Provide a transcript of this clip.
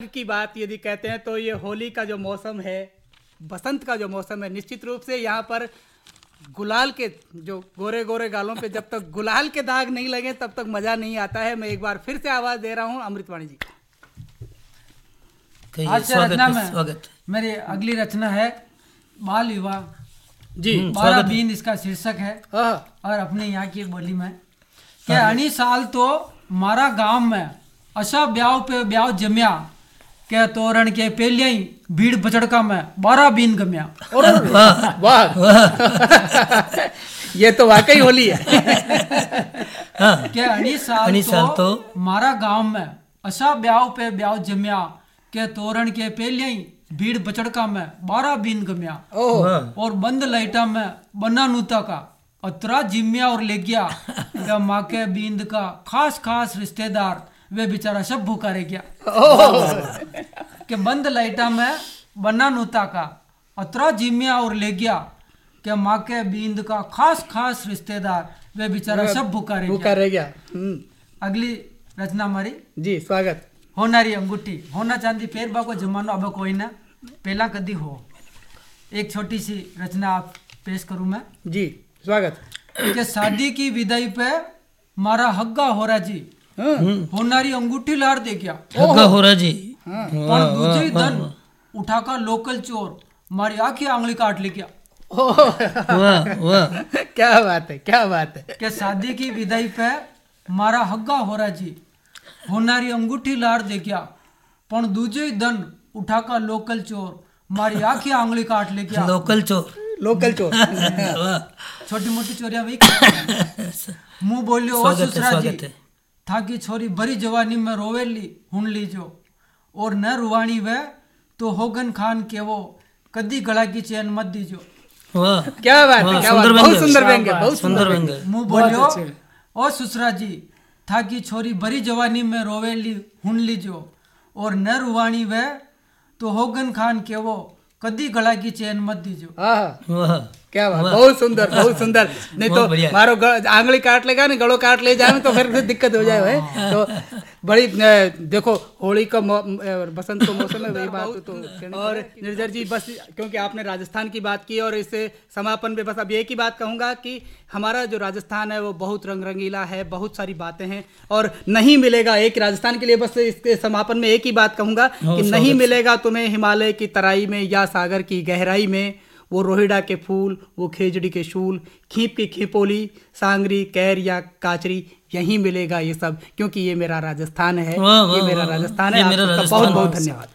की बात यदि कहते हैं तो ये होली का जो मौसम है बसंत का जो मौसम है निश्चित रूप से यहाँ पर गुलाल के जो गोरे गोरे गालों पे जब तक गुलाल के दाग नहीं लगे तब तक मज़ा नहीं आता है। मैं एक बार फिर से आवाज़ दे रहा हूँ अमृतवाणी जी। कहिए आज से स्वागत रचना में स्वागत मेरी अगली रचना है बाल विवाह। जी बारह बीन इसका शीर्षक है। और अपने यहाँ की बोली में। कि अणी साल तो मारा गाँव में अशा ब्याह पे ब्याह जम्या। के तोरण के पहले ही भीड़ बचड़का में बारह बीन गम्या और वाह ये तो वाकई होली है हाँ के अणी साल अणी साल तो तो मारा गाँव में अशा ब्याव पे ब्याव जम्या के तोरण के पहले ही भीड़ बचड़का में बारह बीन गम्या और बंद लाइटा में बना नूता का अतरा जिम्या और ले गया माँ के बींद का खास खास रिश्तेदार वे बेचारा सब भूखा रह गया। कि बंद लाइटा में बना नूता का अतरा जिम्या और ले गया कि माँ के बींद का खास खास रिश्तेदार वे बेचारा सब भूखा रह भूखा गया। रह गया। हम्म, अगली रचना हमारी। जी स्वागत। होनारी अंगूठी। होना चांदी फेर बाको जमानो अब कोई ना। पहला कदी हो। एक छोटी सी रचना आप पेश करूँ मैं। जी स्वागत। कि शादी की विदाई पे मारा हग्गा होरा जी हाँ, होनारी अंगूठी लार दे गया हग्गा हो। रहा जी पर दूसरी धन उठाकर लोकल चोर मारी आखी आंगली काट ले गया वाह वाह। क्या बात है क्या बात है। कि शादी की विदाई पे मारा हग्गा होरा जी होनारी अंगूठी लार दे गया पण दूजे धन उठाकर लोकल चोर मारी आखी आंगली काट ले गया लोकल चोर। लोकल चोर। छोटी मोटी चोरिया वही मुँह बोलियो ससुरा जी। स्वागत है था की छोरी भरी जवानी में रोवेली हुन लीजो और न रुवाणी वे तो होगन खान के वो कदी गला की चैन मत दीजो वाह क्या बात है क्या बात बहुत व्यंग्य। सुंदर व्यंग्य बहुत सुंदर व्यंग्य मुँह बोलियो ओ ससुरा जी था की छोरी भरी जवानी में रोवेली हुन लीजो और न रुवाणी वे तो होगन खान के वो कदी गला की चैन मत दीजो वाह क्या बात बहुत सुंदर बहुत सुंदर। नहीं तो मारो आंगली काट लेगा ना गड़ो काट ले जाए तो फिर दिक्कत हो जाए भाई। तो बड़ी देखो होली का बसंत का मौसम है वही बात तो और निर्जर जी बस क्योंकि आपने राजस्थान की बात की और इससे समापन में बस अब एक ही बात कहूँगा कि हमारा जो राजस्थान है वो बहुत रंग रंगीला है बहुत सारी बातें हैं और नहीं मिलेगा एक राजस्थान के लिए बस इसके समापन में एक ही बात कहूँगा कि नहीं मिलेगा तुम्हें हिमालय की तराई में या सागर की गहराई में। वो रोहिड़ा के फूल वो खेजड़ी के शूल खीप की खिपोली सांगरी कैर या काचरी यहीं मिलेगा ये सब क्योंकि ये मेरा राजस्थान है ये मेरा राजस्थान है। बहुत बहुत धन्यवाद।